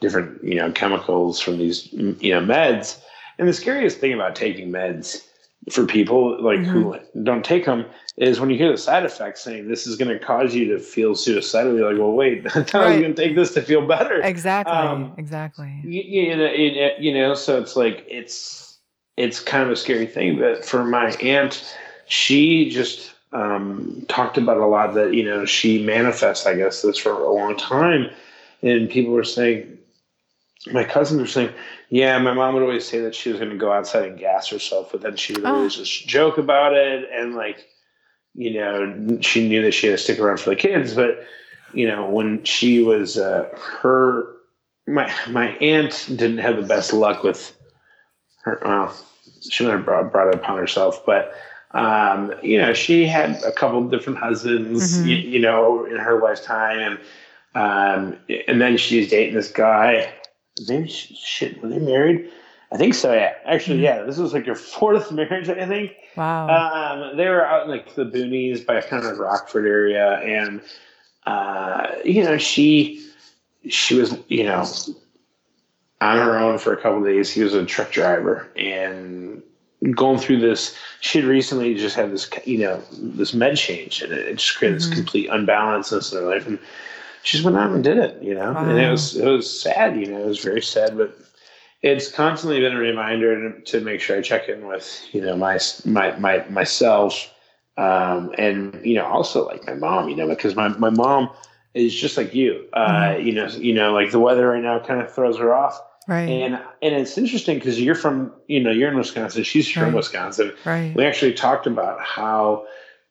different, you know, chemicals from these, you know, meds. And the scariest thing about taking meds for people like who don't take them is when you hear the side effects saying this is going to cause you to feel suicidal. You're like, well, wait, I thought I was going to take this to feel better. Exactly. Um, exactly. You, you know, it, you know, so it's like it's it's kind of a scary thing. But for my aunt, she just um, talked about a lot that you know she manifests. I guess this for a long time, and people were saying. My cousins were saying, "Yeah, my mom would always say that she was going to go outside and gas herself, but then she would Oh. always just joke about it, and like, you know, she knew that she had to stick around for the kids. But you know, when she was uh, her my my aunt didn't have the best luck with her. Well, she might have brought, brought it upon herself, but um, you know, she had a couple of different husbands, Mhm. you, you know, in her lifetime, and um, and then she's dating this guy. She, shit, were they married? I think so. Yeah, actually, Mhm. yeah. This was like her fourth marriage, I think. Wow. Um, they were out in like the boonies by kind of Rockford area, and uh, you know she she was you know on her own for a couple of days. He was a truck driver and going through this. She had recently just had this you know this med change, and it, it just created Mhm. this complete unbalance in her life. And she just went out and did it, you know, and it was it was sad, you know, it was very sad, but it's constantly been a reminder to, to make sure I check in with you know my my my myself, um, and you know also like my mom, you know, because my my mom is just like you, uh, Mhm. you know, you know, like the weather right now kind of throws her off, right. and and it's interesting because you're from you know you're in Wisconsin, she's from Right. Wisconsin. right. We actually talked about how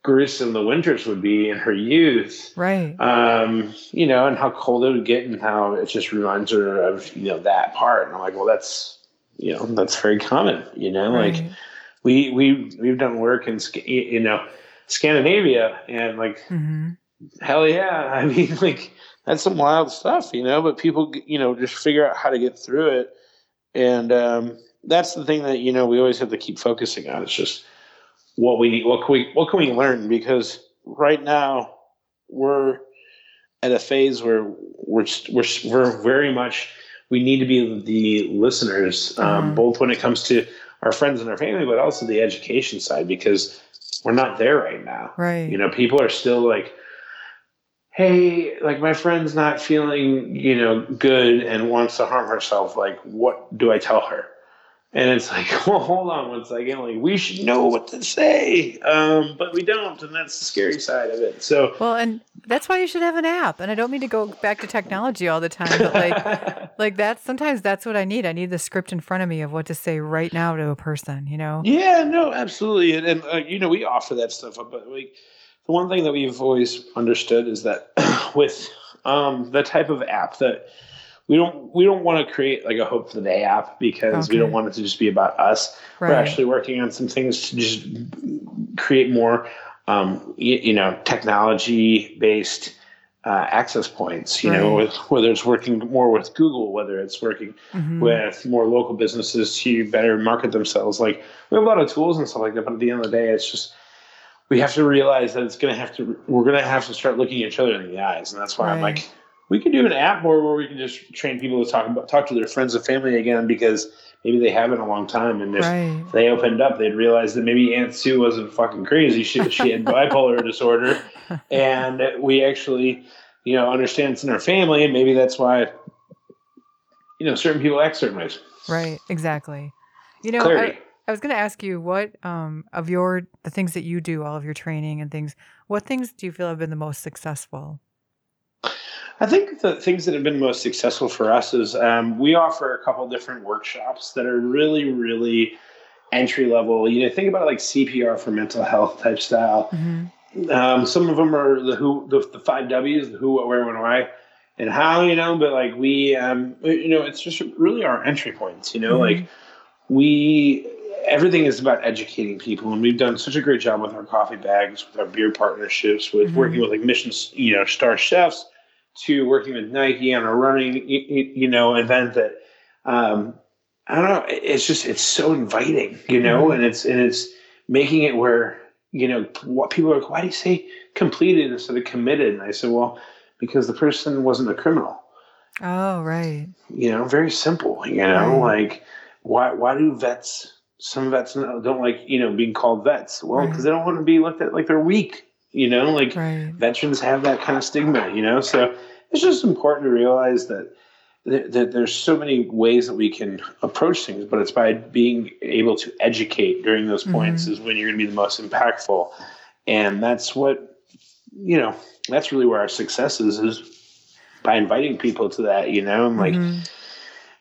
gruesome the winters would be in her youth Right. um, you know, and how cold it would get, and how it just reminds her of you know that part. And I'm like, well, that's you know that's very common. You know, like we we we've done work in you know Scandinavia, and like hmm hell yeah, I mean like that's some wild stuff, you know. But people you know just figure out how to get through it, and um, that's the thing that you know we always have to keep focusing on. It's just what we what can we what can we learn because right now we're at a phase where we're we're we're very much we need to be the listeners, um, mm-hmm. both when it comes to our friends and our family, but also the education side because we're not there right now. Right. You know, people are still like, hey, like my friend's not feeling, you know, good and wants to harm herself. Like, what do I tell her? And it's like, well, hold on one second. Like, we should know what to say, um, but we don't, and that's the scary side of it. So, well, and that's why you should have an app. And I don't mean to go back to technology all the time, but like, like that's sometimes that's what I need. I need the script in front of me of what to say right now to a person. You know? Yeah, no, absolutely. And, and uh, you know, we offer that stuff, but like the one thing that we've always understood is that with um, the type of app that we don't we don't want to create like a hope for the day app because okay. we don't want it to just be about us. Right. We're actually working on some things to just create more, um, you, you, know, technology based uh, access points. You right. know, with, whether it's working more with Google, whether it's working mm-hmm. with more local businesses to better market themselves. Like we have a lot of tools and stuff like that, but at the end of the day, it's just we have to realize that it's going to have to we're going to have to start looking each other in the eyes, and that's why right. I'm like we could do an app more where we can just train people to talk about talk to their friends and family again because maybe they haven't in a long time. And if right. they opened up they'd realize that maybe aunt sue wasn't fucking crazy. She, she had bipolar disorder. And we actually you know understand it's in our family. And maybe that's why you know certain people act certain ways. Right. Exactly. You know I, I, was going to ask you what um, of your the things that you do all of your training and things what things do you feel have been the most successful I think the things that have been most successful for us is um, we offer a couple different workshops that are really, really entry level. You know, think about like CPR for mental health type style. Mm-hmm. Um, some of them are the who, the, the, five W's, the who, what, where, when, why, and how. You know, but like we, um, you know, it's just really our entry points. You know, mm-hmm. like we everything is about educating people and we've done such a great job with our coffee bags with our beer partnerships with mm-hmm. working with like missions you know star chefs to working with Nike on a running, you know, event that um, I don't know. It's just it's so inviting, you know, mm-hmm. and it's and it's making it where you know what people are. Why do you say completed instead of committed? And I said, well, because the person wasn't a criminal. Oh, right. You know, very simple. You know, right. like why why do vets? Some vets don't like you know being called vets. Well, because right. they don't want to be looked at like they're weak. You know, like right. veterans have that kind of stigma. You know, so it's just important to realize that, that there's so many ways that we can approach things, but it's by being able to educate during those mm-hmm. points mm-hmm. is when you're going to be the most impactful. And that's what, you know, that's really where our success is, is by inviting people to that, you know, and like, mm-hmm.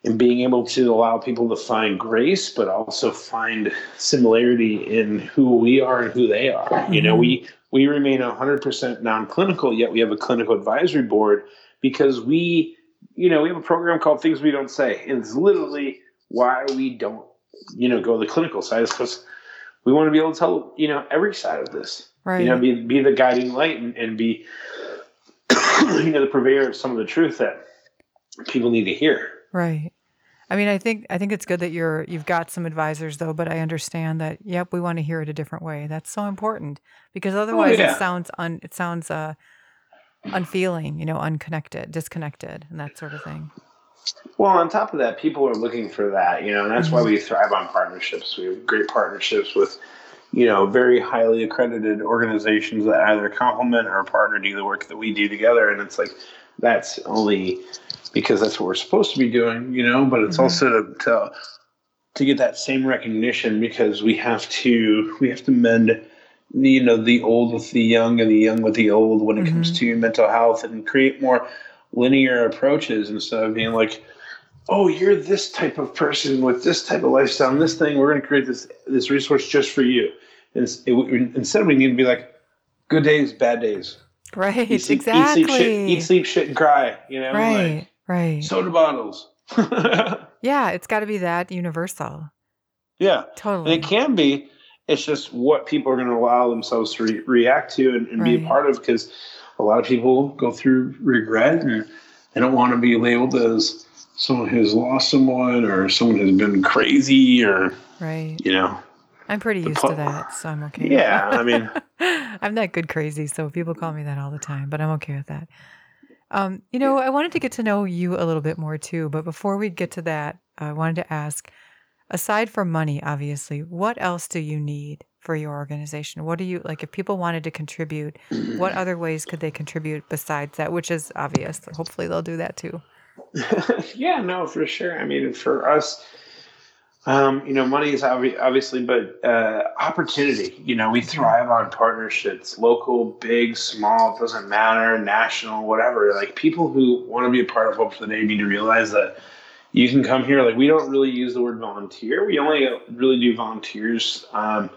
And being able to allow people to find grace, but also find similarity in who we are and who they are. Mm-hmm. You know, we, we remain 100% non-clinical yet we have a clinical advisory board because we you know we have a program called things we don't say and it's literally why we don't you know go the clinical side is because we want to be able to tell you know every side of this right you know be, be the guiding light and, and be you know the purveyor of some of the truth that people need to hear right I mean, I think I think it's good that you're you've got some advisors though, but I understand that yep, we want to hear it a different way. That's so important because oh, otherwise oh, yeah. it sounds un it sounds uh unfeeling, you know, unconnected, disconnected, and that sort of thing. Well, on top of that, people are looking for that, you know, and that's mm-hmm. why we thrive on partnerships. We have great partnerships with, you know, very highly accredited organizations that either complement or partner do the work that we do together. And it's like that's only because that's what we're supposed to be doing, you know. But it's mm-hmm. also to, to to get that same recognition because we have to we have to mend the, you know the old with the young and the young with the old when it mm-hmm. comes to mental health and create more linear approaches instead of being like oh you're this type of person with this type of lifestyle and this thing we're going to create this this resource just for you and it, instead we need to be like good days bad days right eat, exactly eat sleep, shit, eat sleep shit and cry you know right like, Right. Soda bottles. yeah, it's got to be that universal. Yeah. Totally. And it can be. It's just what people are going to allow themselves to re- react to and, and right. be a part of because a lot of people go through regret and they don't want to be labeled as someone who's lost someone or someone who's been crazy or right. You know. I'm pretty used to that, so I'm okay. Yeah, I mean, I'm not good crazy, so people call me that all the time, but I'm okay with that. Um, you know, I wanted to get to know you a little bit more too, but before we get to that, I wanted to ask aside from money, obviously, what else do you need for your organization? What do you like if people wanted to contribute, what other ways could they contribute besides that, which is obvious. Hopefully they'll do that too. yeah, no, for sure. I mean, for us, um, you know, money is obvi- obviously, but uh, opportunity. You know, we thrive on partnerships, local, big, small, doesn't matter, national, whatever. Like people who want to be a part of Hope for the Day need to realize that you can come here. Like we don't really use the word volunteer. We only really do volunteers. Um,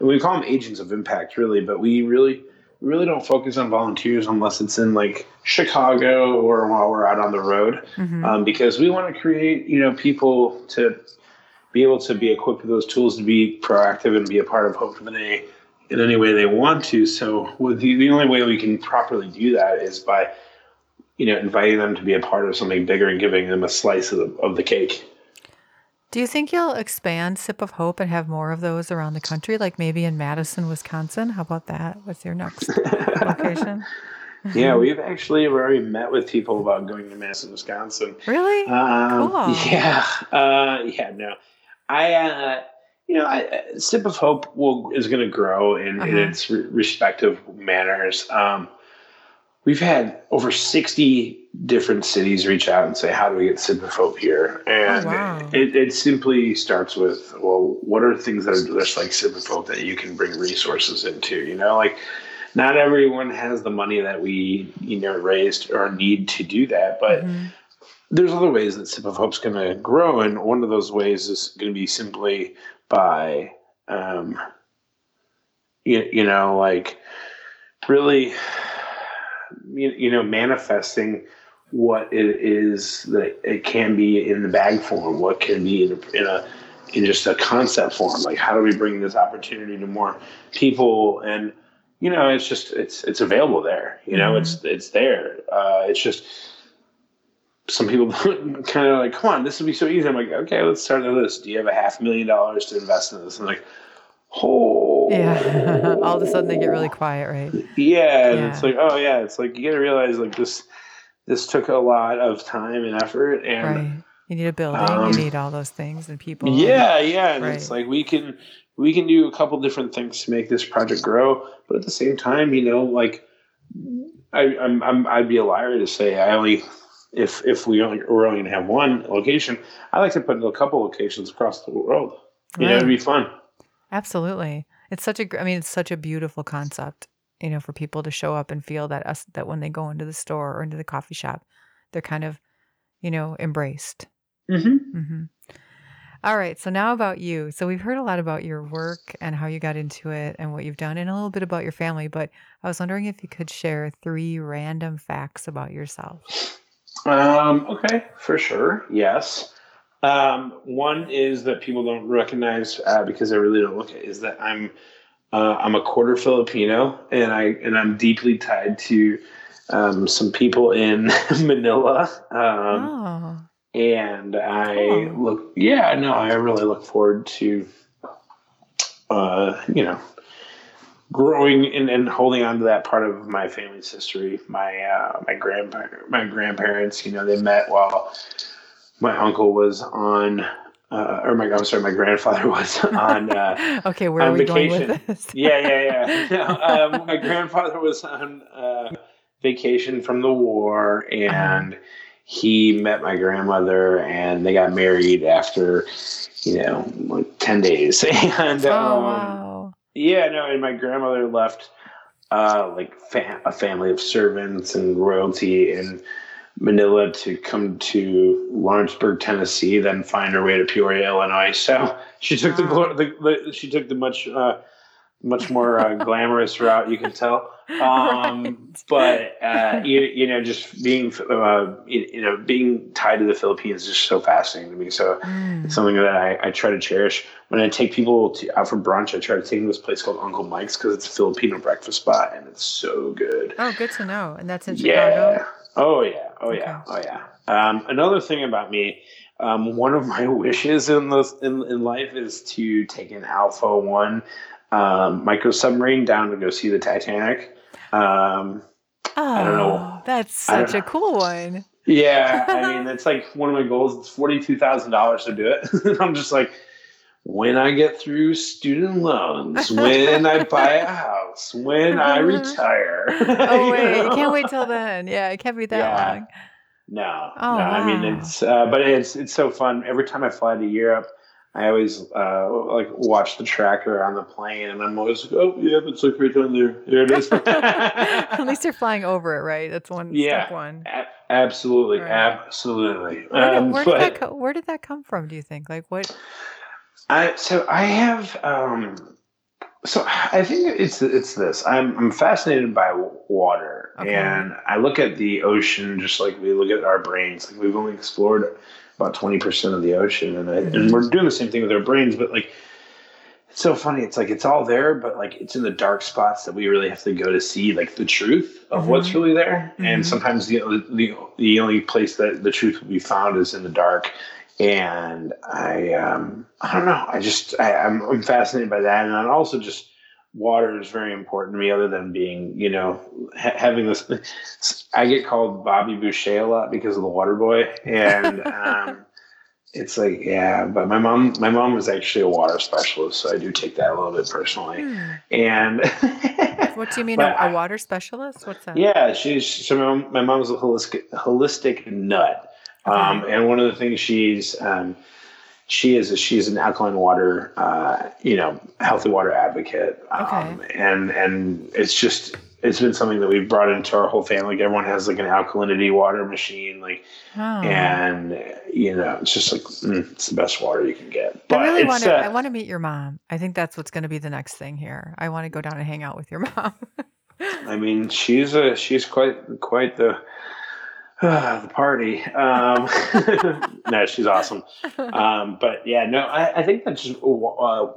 and we call them agents of impact, really. But we really, we really don't focus on volunteers unless it's in like Chicago or while we're out on the road, mm-hmm. um, because we want to create, you know, people to be able to be equipped with those tools to be proactive and be a part of Hope for the Day in any way they want to. So the, the only way we can properly do that is by, you know, inviting them to be a part of something bigger and giving them a slice of the, of the cake. Do you think you'll expand Sip of Hope and have more of those around the country, like maybe in Madison, Wisconsin? How about that? What's your next location? yeah, we've actually already met with people about going to Madison, Wisconsin. Really? Um, cool. Yeah. Uh, yeah. No. I, uh, you know, I, Sip of Hope will is going to grow in, uh-huh. in its re- respective manners. Um, we've had over 60 different cities reach out and say, how do we get Sip of Hope here? And oh, wow. it, it, simply starts with, well, what are things that are just like Sip of Hope that you can bring resources into? You know, like not everyone has the money that we, you know, raised or need to do that, but mm-hmm there's other ways that Sip of Hope's going to grow, and one of those ways is going to be simply by, um, you, you know, like really, you, you know, manifesting what it is that it can be in the bag form, what can be in a, in a in just a concept form. Like, how do we bring this opportunity to more people? And you know, it's just it's it's available there. You know, mm-hmm. it's it's there. Uh, it's just some people kind of like, come on, this would be so easy. I'm like, okay, let's start with list. Do you have a half million dollars to invest in this? I'm like, oh. Yeah. All of a sudden they get really quiet, right? Yeah. And yeah. it's like, oh, yeah. It's like, you got to realize like this, this took a lot of time and effort. And right. you need a building, um, you need all those things and people. Yeah. Yeah. And right. it's like, we can, we can do a couple different things to make this project grow. But at the same time, you know, like, I, I'm, I'm I'd be a liar to say I only if if we only we're only gonna have one location, I like to put in a couple locations across the world. You right. know, it'd be fun. Absolutely, it's such a. I mean, it's such a beautiful concept. You know, for people to show up and feel that us that when they go into the store or into the coffee shop, they're kind of, you know, embraced. Mm-hmm. Mm-hmm. All right. So now about you. So we've heard a lot about your work and how you got into it and what you've done, and a little bit about your family. But I was wondering if you could share three random facts about yourself. Um, okay, for sure. Yes. Um, one is that people don't recognize uh, because I really don't look at is that I'm uh, I'm a quarter Filipino and I and I'm deeply tied to um, some people in Manila. Um, oh. And I look, yeah, no, I really look forward to, uh, you know, growing and, and holding on to that part of my family's history. My uh, my grandpa my grandparents, you know, they met while my uncle was on. Uh, or my I'm sorry, my grandfather was on. Uh, okay, where on are we vacation. going with this? yeah, yeah, yeah. No, um, my grandfather was on uh, vacation from the war, and uh-huh. he met my grandmother, and they got married after, you know, like ten days. and oh, um, wow yeah, no, and my grandmother left uh, like fa- a family of servants and royalty in Manila to come to Lawrenceburg, Tennessee, then find her way to Peoria, Illinois. So she took the, the, the, she took the much uh, much more uh, glamorous route, you can tell. Um, right. But uh, you, you know, just being uh, you know being tied to the Philippines is just so fascinating to me. So mm. it's something that I, I, try to cherish. When I take people to, out for brunch, I try to take them to this place called Uncle Mike's because it's a Filipino breakfast spot and it's so good. Oh, good to know. And that's in Chicago. Yeah. Oh yeah. Oh yeah. Oh yeah. Um, another thing about me, um, one of my wishes in this in, in life is to take an Alpha One um, micro submarine down to go see the Titanic. Um, oh, I don't know. That's such a cool one. Yeah, I mean, it's like one of my goals. It's forty two thousand dollars to do it. I'm just like, when I get through student loans, when I buy a house, when I retire. oh wait, you, know? can't wait till then. Yeah, it can't be that yeah. long. No, oh, no. Wow. I mean, it's uh, but it's it's so fun. Every time I fly to Europe, I always uh, like watch the tracker on the plane, and I'm always like, "Oh, yeah, it's like right down there. There it is." At least you're flying over it, right? That's one. Yeah, one. A- absolutely, right. absolutely. Where, did, um, where, but, did that co- where did that come from? Do you think? Like what? I so I have. Um, so I think it's it's this. I'm I'm fascinated by water, okay. and I look at the ocean just like we look at our brains. Like we've only explored about 20% of the ocean and, I, and mm-hmm. we're doing the same thing with our brains but like it's so funny it's like it's all there but like it's in the dark spots that we really have to go to see like the truth of mm-hmm. what's really there mm-hmm. and sometimes the, the the only place that the truth will be found is in the dark and i um i don't know i just I, I'm, I'm fascinated by that and i'm also just water is very important to me other than being you know ha- having this i get called bobby boucher a lot because of the water boy. And um, it's like yeah but my mom my mom was actually a water specialist so i do take that a little bit personally. Hmm. and what do you mean a, a, water specialist? What's that? Yeah she's so my, mom, my mom's a holistic holistic nut. Okay. um, and one of the things she's um, she is a, she's an alkaline water, uh, you know, healthy water advocate. Um, okay. And and it's just it's been something that we've brought into our whole family. Like everyone has like an alkalinity water machine, like, oh. and you know, it's just like mm, it's the best water you can get. But I really want to. Uh, I want to meet your mom. I think that's what's going to be the next thing here. I want to go down and hang out with your mom. I mean, she's a she's quite quite the the party. Um, no, she's awesome. Um, but yeah, no, I, I think that's just, uh,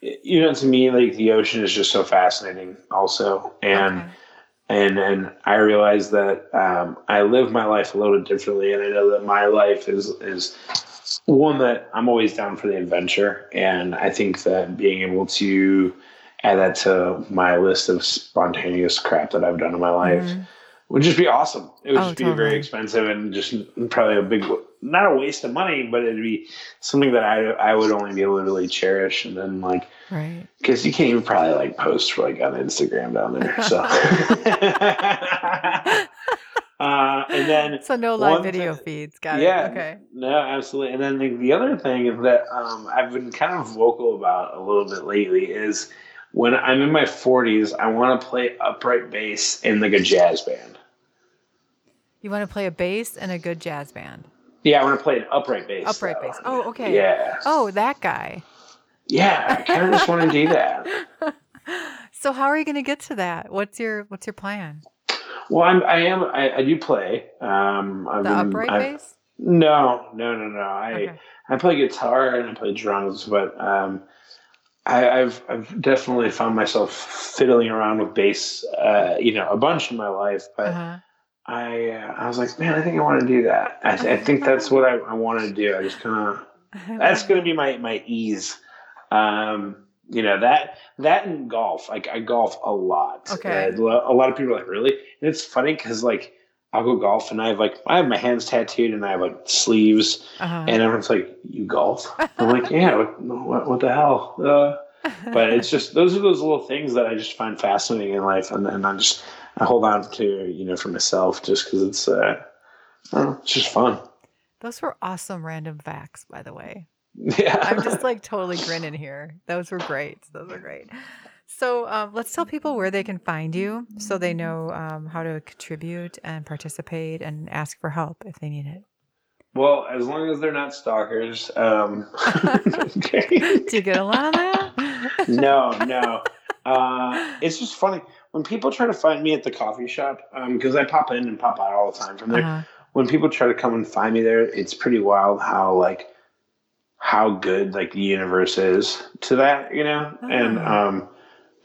you know, to me, like the ocean is just so fascinating also. And, okay. and, and I realize that, um, I live my life a little differently. And I know that my life is, is one that I'm always down for the adventure. And I think that being able to add that to my list of spontaneous crap that I've done in my life, mm-hmm would just be awesome. It would oh, just be totally. very expensive and just probably a big, not a waste of money, but it'd be something that I I would only be able to really cherish. And then like, right? Because you can't even probably like post for like on Instagram down there. So. uh, and then so no live video feeds. Got yeah, it. Okay. No, absolutely. And then the, the other thing is that um, I've been kind of vocal about a little bit lately is when I'm in my 40s, I want to play upright bass in like a jazz band. You want to play a bass and a good jazz band. Yeah, I want to play an upright bass. Upright bass. Oh, okay. Yeah. Oh, that guy. Yeah, I kind of just want to do that. So how are you going to get to that? What's your What's your plan? Well, I'm, I am. I, I do play. Um, the been, upright I've, bass. No, no, no, no. I okay. I play guitar and I play drums, but um, I, have I've definitely found myself fiddling around with bass, uh, you know, a bunch in my life, but. Uh-huh I uh, I was like, man, I think I want to do that. I, th- I think that's what I, I want to do. I just kind of that's going to be my my ease. Um, you know that that and golf. Like I golf a lot. Okay. Uh, a lot of people are like, really? And it's funny because like I'll go golf and I have like I have my hands tattooed and I have like sleeves uh-huh. and everyone's like, you golf? I'm like, yeah. What, what, what the hell? Uh, but it's just those are those little things that I just find fascinating in life, and, and I'm just I hold on to you know for myself just because it's uh, know, it's just fun. Those were awesome random facts, by the way. Yeah, I'm just like totally grinning here. Those were great. Those were great. So um, let's tell people where they can find you, so they know um, how to contribute and participate and ask for help if they need it. Well, as long as they're not stalkers. Um... Do you get a lot of that? no, no. Uh, it's just funny when people try to find me at the coffee shop, because um, I pop in and pop out all the time from there. Uh-huh. When people try to come and find me there, it's pretty wild how like how good like the universe is to that, you know. Uh-huh. And um,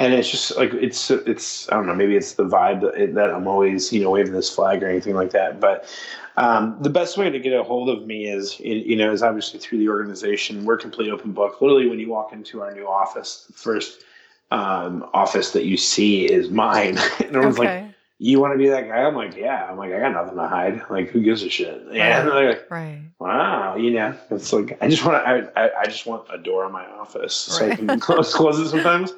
and it's just like it's it's I don't know maybe it's the vibe that, that I'm always you know waving this flag or anything like that. But um, the best way to get a hold of me is you know is obviously through the organization. We're complete open book. Literally, when you walk into our new office, the first um, office that you see is mine. and everyone's okay. like, "You want to be that guy?" I'm like, "Yeah." I'm like, "I got nothing to hide. Like, who gives a shit?" Yeah. Right. they're like, right. Wow. You know, it's like I just want to. I, I just want a door in my office so right. I can close close it sometimes.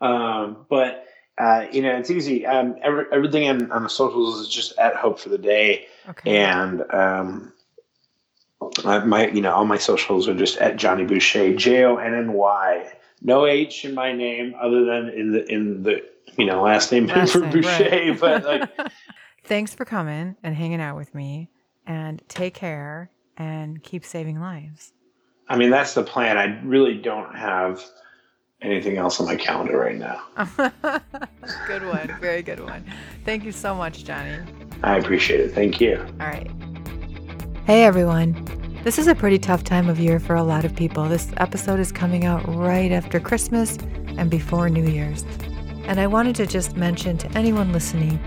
Um, but uh, you know, it's easy. Um, every, everything on, on the socials is just at Hope for the Day, okay. and um, my you know all my socials are just at Jonny Boucher, J O N N Y. No H in my name other than in the in the you know last name last for name, Boucher. Right. But like, thanks for coming and hanging out with me, and take care and keep saving lives. I mean, that's the plan. I really don't have anything else on my calendar right now. good one. Very good one. Thank you so much, Jonny. I appreciate it. Thank you. All right. Hey, everyone. This is a pretty tough time of year for a lot of people. This episode is coming out right after Christmas and before New Year's. And I wanted to just mention to anyone listening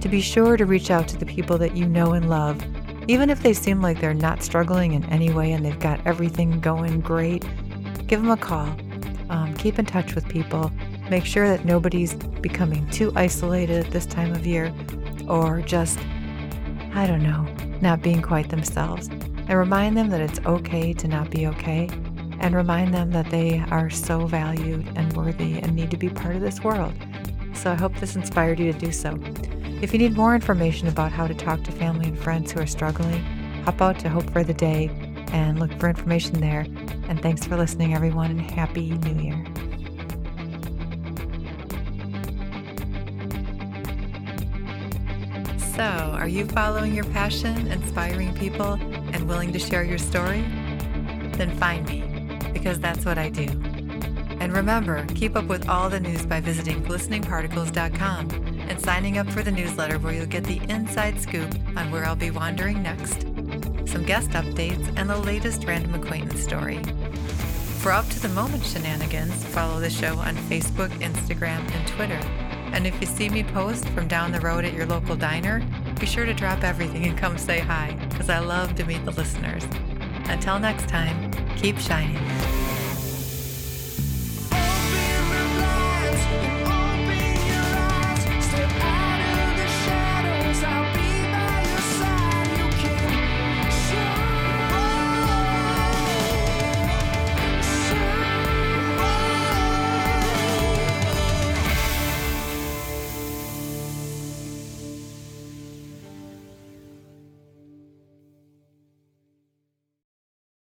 to be sure to reach out to the people that you know and love. Even if they seem like they're not struggling in any way and they've got everything going great, give them a call um, keep in touch with people. Make sure that nobody's becoming too isolated at this time of year or just, I don't know, not being quite themselves. And remind them that it's okay to not be okay. And remind them that they are so valued and worthy and need to be part of this world. So I hope this inspired you to do so. If you need more information about how to talk to family and friends who are struggling, hop out to Hope for the Day and look for information there. And thanks for listening, everyone, and Happy New Year. So, are you following your passion, inspiring people, and willing to share your story? Then find me, because that's what I do. And remember, keep up with all the news by visiting glisteningparticles.com and signing up for the newsletter where you'll get the inside scoop on where I'll be wandering next some guest updates, and the latest random acquaintance story. For up to the moment shenanigans, follow the show on Facebook, Instagram, and Twitter. And if you see me post from down the road at your local diner, be sure to drop everything and come say hi, because I love to meet the listeners. Until next time, keep shining.